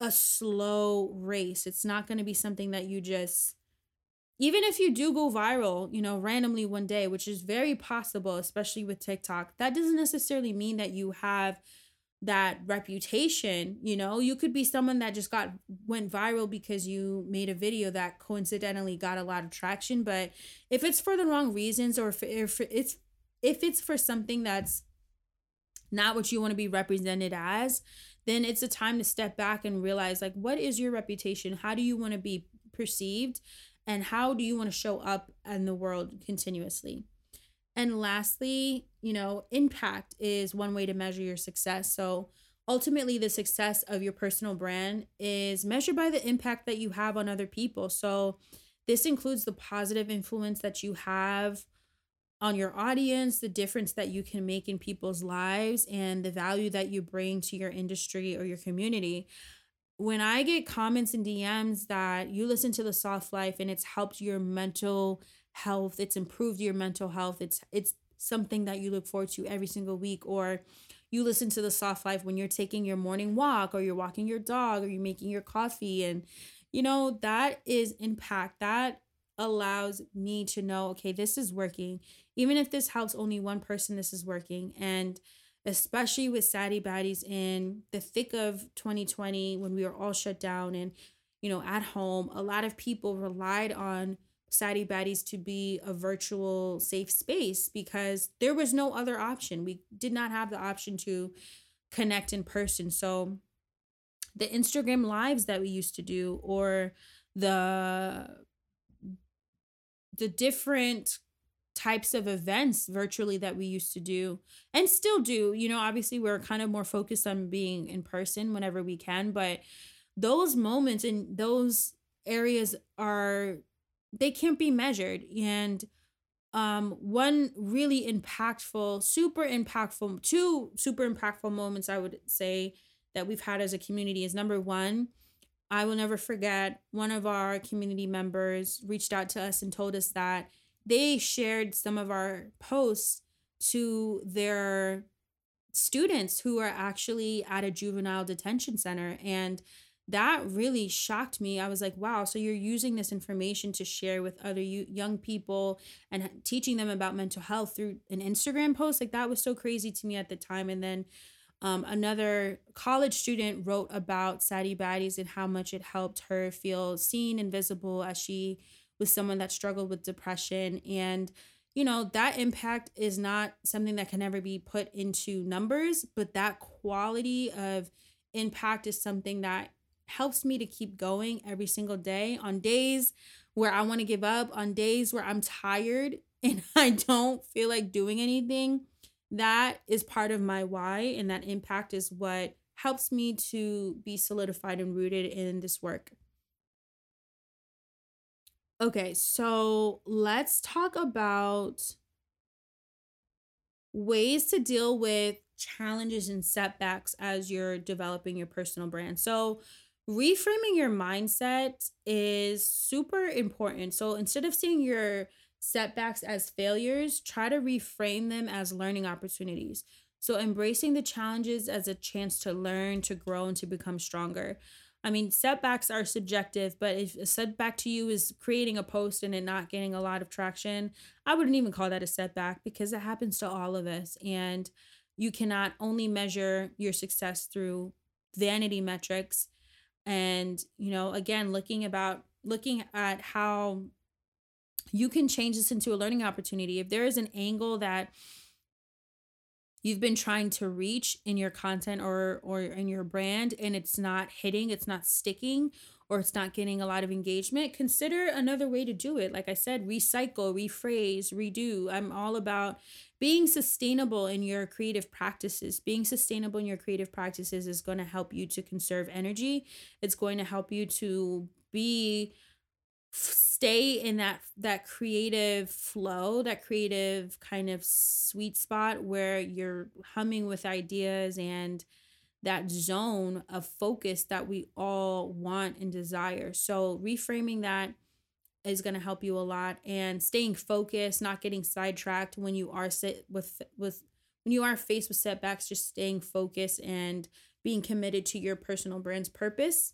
a slow race. It's not going to be something that you just, even if you do go viral, you know, randomly one day, which is very possible, especially with TikTok, that doesn't necessarily mean that you have that reputation you know? You could be someone that just got went viral because you made a video that coincidentally got a lot of traction but if it's for the wrong reasons or if, if it's if it's for something that's not what you want to be represented as then it's a time to step back and realize like what is your reputation? How do you want to be perceived? And how do you want to show up in the world continuously and lastly, you know, impact is one way to measure your success. So ultimately, the success of your personal brand is measured by the impact that you have on other people. So this includes the positive influence that you have on your audience, the difference that you can make in people's lives, and the value that you bring to your industry or your community. When I get comments and DMs that you listen to the soft life and it's helped your mental health it's improved your mental health it's it's something that you look forward to every single week or you listen to the soft life when you're taking your morning walk or you're walking your dog or you're making your coffee and you know that is impact that allows me to know okay this is working. Even if this helps only one person this is working. And especially with Saddie Baddies in the thick of 2020 when we were all shut down and you know at home a lot of people relied on Saddie Baddies to be a virtual safe space because there was no other option. We did not have the option to connect in person. So the Instagram lives that we used to do or the the different types of events virtually that we used to do and still do you know obviously we're kind of more focused on being in person whenever we can but those moments and those areas are they can't be measured and um one really impactful super impactful two super impactful moments i would say that we've had as a community is number one i will never forget one of our community members reached out to us and told us that they shared some of our posts to their students who are actually at a juvenile detention center and that really shocked me. I was like, wow, so you're using this information to share with other young people and teaching them about mental health through an Instagram post. Like, that was so crazy to me at the time. And then um, another college student wrote about Saddie Baddies and how much it helped her feel seen and visible as she was someone that struggled with depression. And, you know, that impact is not something that can ever be put into numbers, but that quality of impact is something that helps me to keep going every single day on days where I want to give up, on days where I'm tired and I don't feel like doing anything. That is part of my why, and that impact is what helps me to be solidified and rooted in this work. Okay, so let's talk about ways to deal with challenges and setbacks as you're developing your personal brand. So, reframing your mindset is super important. So, instead of seeing your setbacks as failures, try to reframe them as learning opportunities. So, embracing the challenges as a chance to learn, to grow, and to become stronger. I mean, setbacks are subjective, but if a setback to you is creating a post and it not getting a lot of traction, I wouldn't even call that a setback because it happens to all of us. And you cannot only measure your success through vanity metrics. And, you know, again, looking about looking at how you can change this into a learning opportunity. If there is an angle that you've been trying to reach in your content or or in your brand and it's not hitting, it's not sticking or it's not getting a lot of engagement, consider another way to do it. Like I said, recycle, rephrase, redo. I'm all about being sustainable in your creative practices. Being sustainable in your creative practices is going to help you to conserve energy. It's going to help you to be stay in that that creative flow that creative kind of sweet spot where you're humming with ideas and that zone of focus that we all want and desire so reframing that is going to help you a lot and staying focused not getting sidetracked when you are sit with with when you are faced with setbacks just staying focused and being committed to your personal brand's purpose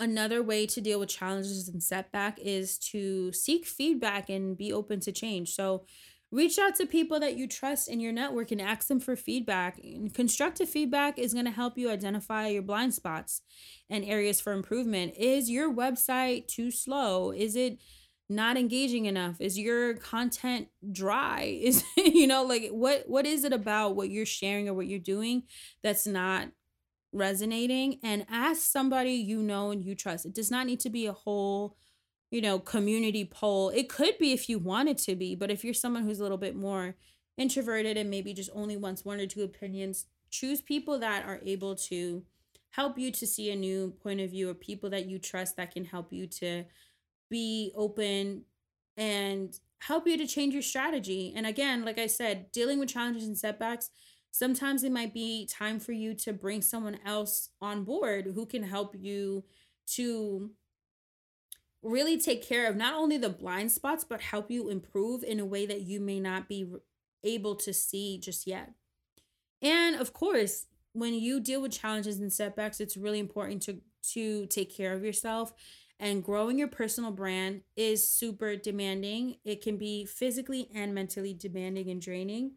another way to deal with challenges and setback is to seek feedback and be open to change. So reach out to people that you trust in your network and ask them for feedback. Constructive feedback is going to help you identify your blind spots and areas for improvement. Is your website too slow? Is it not engaging enough is your content dry is you know like what what is it about what you're sharing or what you're doing that's not resonating and ask somebody you know and you trust. It does not need to be a whole, you know, community poll. It could be if you want it to be, but if you're someone who's a little bit more introverted and maybe just only wants one or two opinions, choose people that are able to help you to see a new point of view or people that you trust that can help you to be open and help you to change your strategy. And again, like I said, dealing with challenges and setbacks sometimes it might be time for you to bring someone else on board who can help you to really take care of not only the blind spots but help you improve in a way that you may not be able to see just yet. And of course, when you deal with challenges and setbacks, it's really important to to take care of yourself and growing your personal brand is super demanding. It can be physically and mentally demanding and draining.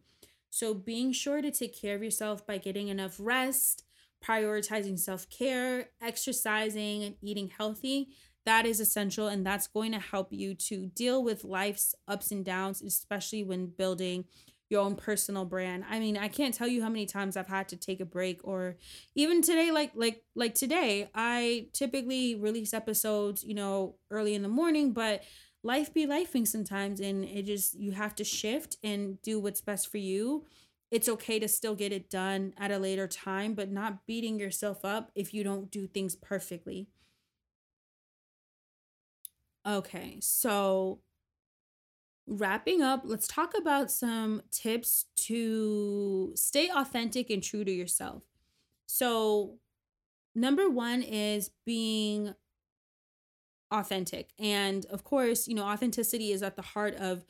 So, being sure to take care of yourself by getting enough rest, prioritizing self care, exercising, and eating healthy, that is essential. And that's going to help you to deal with life's ups and downs, especially when building your own personal brand. I mean, I can't tell you how many times I've had to take a break or even today like like like today, I typically release episodes, you know, early in the morning, but life be lifing sometimes and it just you have to shift and do what's best for you it's okay to still get it done at a later time but not beating yourself up if you don't do things perfectly okay so wrapping up let's talk about some tips to stay authentic and true to yourself so number one is being authentic. And of course, you know, authenticity is at the heart of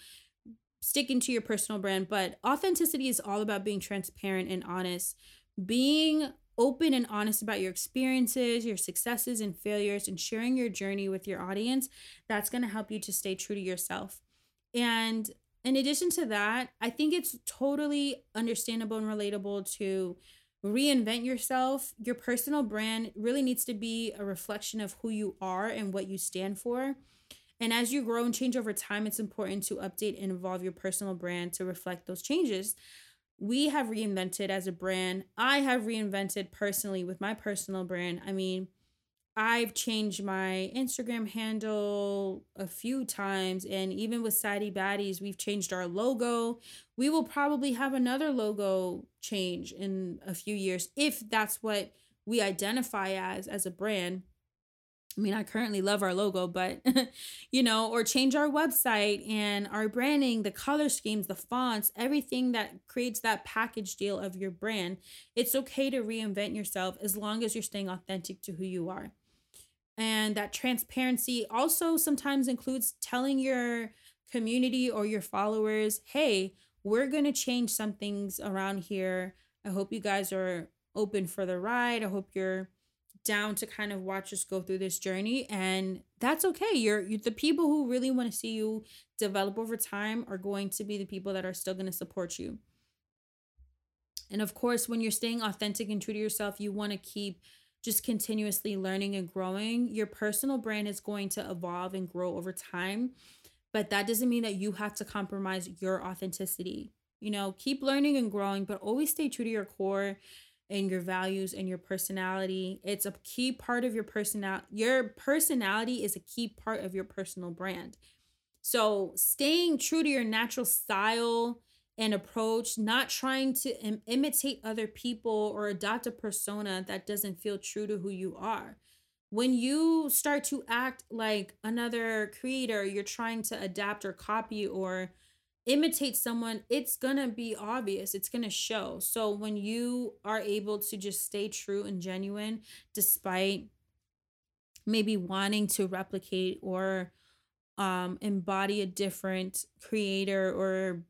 sticking to your personal brand, but authenticity is all about being transparent and honest, being open and honest about your experiences, your successes and failures, and sharing your journey with your audience. That's going to help you to stay true to yourself. And in addition to that, I think it's totally understandable and relatable to reinvent yourself. Your personal brand really needs to be a reflection of who you are and what you stand for. And as you grow and change over time, it's important to update and evolve your personal brand to reflect those changes. We have reinvented as a brand. I have reinvented personally with my personal brand. I mean, I've changed my Instagram handle a few times, and even with Saddie Baddies, we've changed our logo. We will probably have another logo change in a few years if that's what we identify as as a brand. I mean, I currently love our logo, but you know, or change our website and our branding, the color schemes, the fonts, everything that creates that package deal of your brand. It's okay to reinvent yourself as long as you're staying authentic to who you are. And that transparency also sometimes includes telling your community or your followers, hey, we're going to change some things around here. I hope you guys are open for the ride. I hope you're down to kind of watch us go through this journey and that's okay. You're, you're the people who really want to see you develop over time are going to be the people that are still going to support you. And of course when you're staying authentic and true to yourself you want to keep just continuously learning and growing. Your personal brand is going to evolve and grow over time but that doesn't mean that you have to compromise your authenticity. You know keep learning and growing but always stay true to your core and your values and your personality. It's a key part of your personality. Your personality is a key part of your personal brand. So, staying true to your natural style and approach, not trying to Im- imitate other people or adopt a persona that doesn't feel true to who you are. When you start to act like another creator, you're trying to adapt or copy or imitate someone, it's gonna be obvious, it's gonna show. So when you are able to just stay true and genuine, despite maybe wanting to replicate or um, embody a different creator or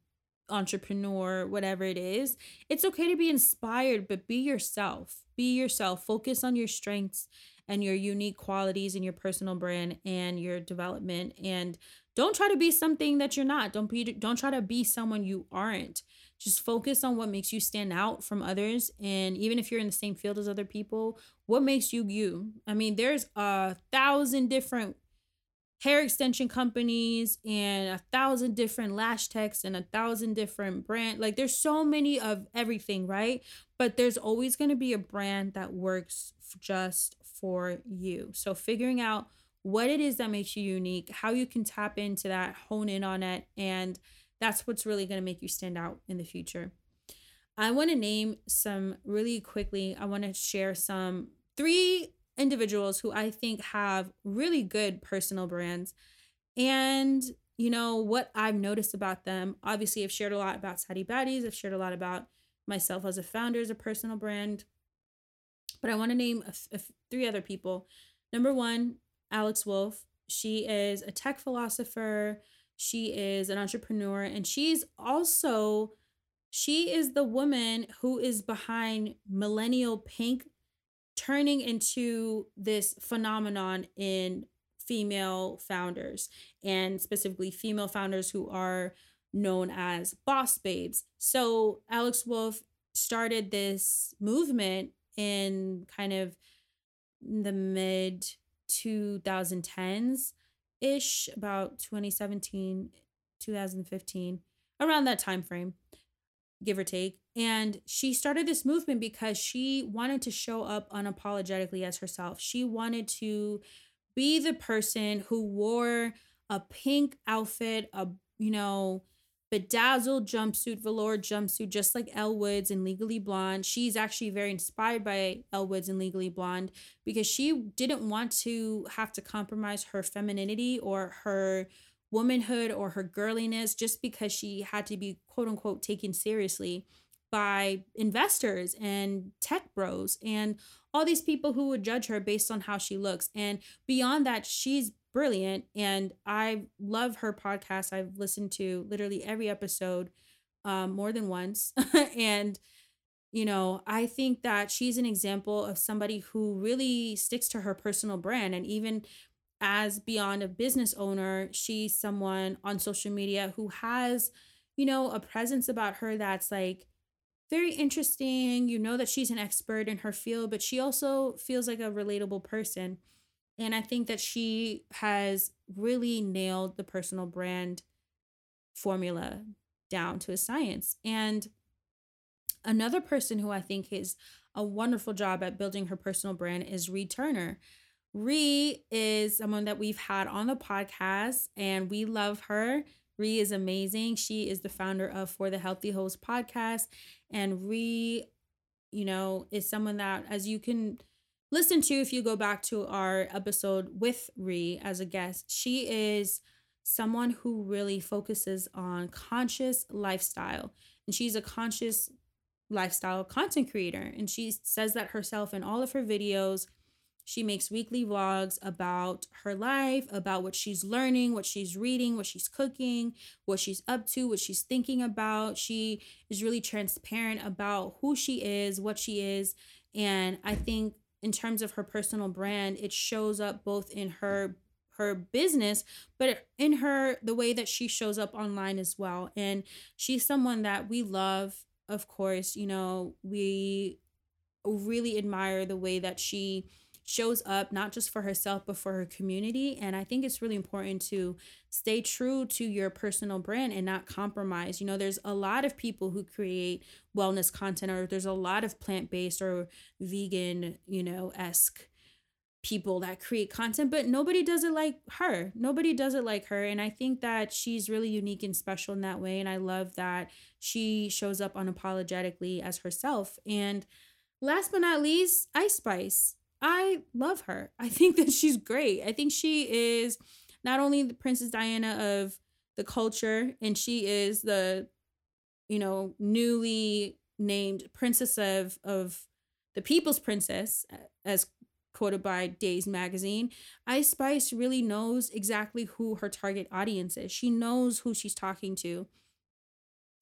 entrepreneur, whatever it is, it's okay to be inspired, but be yourself. Be yourself. Focus on your strengths and your unique qualities in your personal brand and your development and don't try to be something that you're not. Don't be don't try to be someone you aren't. Just focus on what makes you stand out from others. And even if you're in the same field as other people what makes you you? I mean there's a thousand different hair extension companies and a thousand different lash techs and a thousand different brand like there's so many of everything right? But there's always going to be a brand that works just for you. So figuring out what it is that makes you unique, how you can tap into that, hone in on it, and that's what's really going to make you stand out in the future. I want to name some really quickly. I want to share some three individuals who I think have really good personal brands. And, you know, what I've noticed about them, obviously, I've shared a lot about Saddie Baddies, I've shared a lot about myself as a founder as a personal brand. But I want to name a, a, three other people. Number one Alex Wolf. She is a tech philosopher, she is an entrepreneur, and she's also she is the woman who is behind millennial pink turning into this phenomenon in female founders and specifically female founders who are known as boss babes. So Alex Wolf started this movement in kind of the mid 2010s ish, about 2017, 2015, around that time frame, give or take. And she started this movement because she wanted to show up unapologetically as herself. She wanted to be the person who wore a pink outfit, a you know, bedazzled jumpsuit, velour jumpsuit, just like Elle Woods in Legally Blonde. She's actually very inspired by Elle Woods in Legally Blonde because she didn't want to have to compromise her femininity or her womanhood or her girliness just because she had to be quote unquote taken seriously by investors and tech bros and all these people who would judge her based on how she looks. And beyond that, she's brilliant and I love her podcast. I've listened to literally every episode um, more than once. and you know, I think that she's an example of somebody who really sticks to her personal brand and even as beyond a business owner, she's someone on social media who has, you know, a presence about her that's like very interesting. You know that she's an expert in her field, but she also feels like a relatable person. And I think that she has really nailed the personal brand formula down to a science. And another person who I think is a wonderful job at building her personal brand is Ri Turner. Ri is someone that we've had on the podcast and we love her. Ri is amazing. She is the founder of For the Healthy Hoes podcast. And Ri, you know, is someone that, as you can listen to if you go back to our episode with Ri as a guest. She is someone who really focuses on conscious lifestyle. And she's a conscious lifestyle content creator. And she says that herself in all of her videos. She makes weekly vlogs about her life, about what she's learning, what she's reading, what she's cooking, what she's up to, what she's thinking about. She is really transparent about who she is, what she is. And I think in terms of her personal brand, it shows up both in her her business but in her the way that she shows up online as well. And she's someone that we love of course you know we really admire the way that she shows up not just for herself but for her community and i think it's really important to stay true to your personal brand and not compromise you know there's a lot of people who create wellness content or there's a lot of plant-based or vegan you know esque people that create content, but nobody does it like her. Nobody does it like her. And I think that she's really unique and special in that way. And I love that she shows up unapologetically as herself. And last but not least, Ice Spice. I love her. I think that she's great. I think she is not only the Princess Diana of the culture, and she is the, you know, newly named princess of of the people's princess as quoted by Days magazine, Ice Spice really knows exactly who her target audience is. She knows who she's talking to.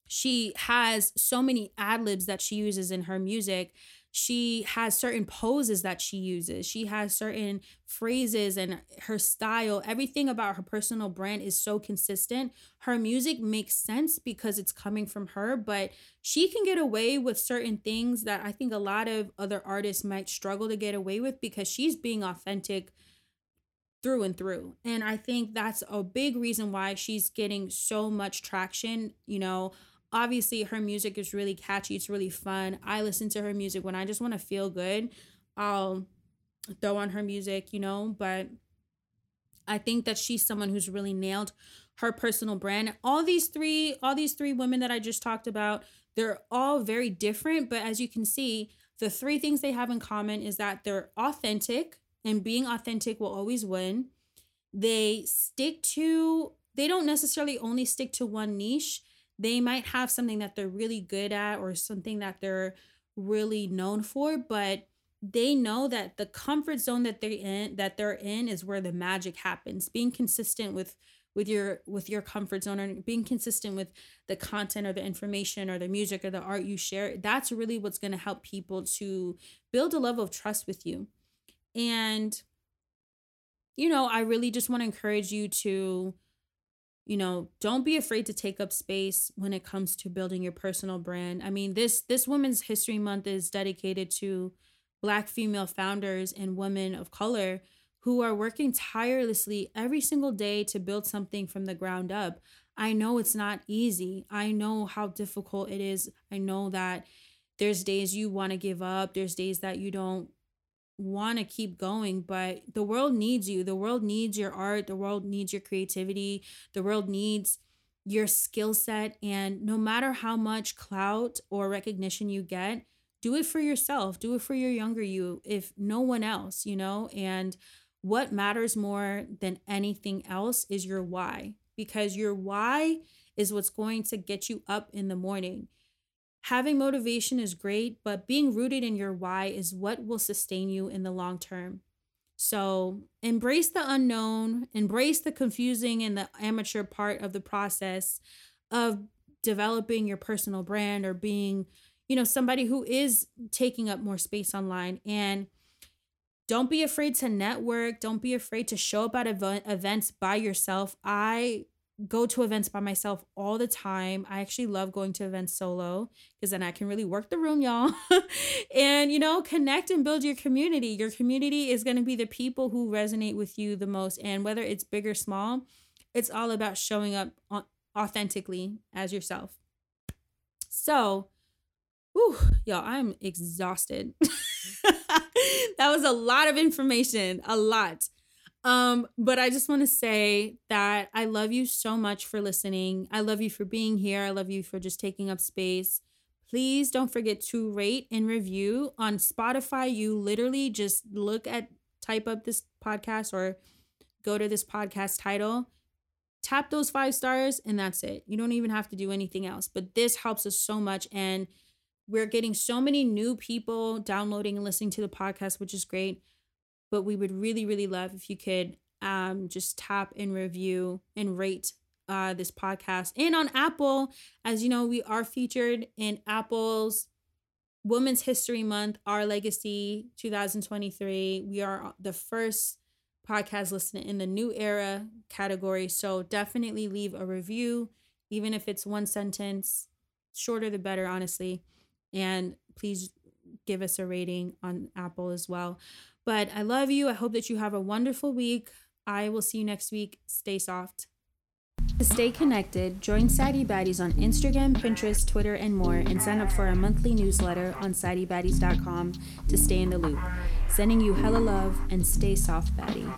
She has so many ad libs that she uses in her music she has certain poses that she uses she has certain phrases and her style everything about her personal brand is so consistent her music makes sense because it's coming from her but she can get away with certain things that i think a lot of other artists might struggle to get away with because she's being authentic through and through. And I think that's a big reason why she's getting so much traction. You know, obviously her music is really catchy it's really fun. I listen to her music when i just want to feel good i'll throw on her music you know but i think that she's someone who's really nailed her personal brand. All these three all these three women that i just talked about they're all very different but as you can see the three things they have in common is that they're authentic and being authentic will always win. They stick to they don't necessarily only stick to one niche they might have something that they're really good at or something that they're really known for, but they know that the comfort zone that they're in that they're in is where the magic happens. Being consistent with with your with your comfort zone and being consistent with the content or the information or the music or the art you share that's really what's going to help people to build a level of trust with you and you know i really just want to encourage you to you know don't be afraid to take up space when it comes to building your personal brand. I mean this this women's history month is dedicated to black female founders and women of color who are working tirelessly every single day to build something from the ground up. I know it's not easy. I know how difficult it is. I know that there's days you want to give up there's days that you don't want to keep going, but the world needs you. The world needs your art. The world needs your creativity. The world needs your skill set. And no matter how much clout or recognition you get, do it for yourself. Do it for your younger you, if no one else, you know? And what matters more than anything else is your why, because your why is what's going to get you up in the morning. Having motivation is great, but being rooted in your why is what will sustain you in the long term. So embrace the unknown, embrace the confusing and the amateur part of the process of developing your personal brand or being, you know, somebody who is taking up more space online. And don't be afraid to network. Don't be afraid to show up at ev- events by yourself. I go to events by myself all the time. I actually love going to events solo because then I can really work the room, y'all. and, you know, connect and build your community. Your community is going to be the people who resonate with you the most. And whether it's big or small, it's all about showing up authentically as yourself. So, whew, y'all, I'm exhausted. that was a lot of information, a lot. Um, but I just want to say that I love you so much for listening. I love you for being here. I love you for just taking up space. please don't forget to rate and review on Spotify. You literally just look at, type up this podcast or go to this podcast title, tap those five stars, and that's it. You don't even have to do anything else. But this helps us so much. And we're getting so many new people downloading and listening to the podcast, which is great. But we would really, really love if you could um, just tap and review and rate uh, this podcast. And on Apple, as you know, we are featured in Apple's Women's History Month, Our Legacy 2023. We are the first podcast listed in the new era category. So definitely leave a review, even if it's one sentence. Shorter the better, honestly. And please give us a rating on Apple as well. But I love you. I hope that you have a wonderful week. I will see you next week. Stay soft. To stay connected, join Saddie Baddies on Instagram, Pinterest, Twitter, and more, and sign up for our monthly newsletter on SaddieBaddies.com to stay in the loop. Sending you hella love and stay soft, Baddie.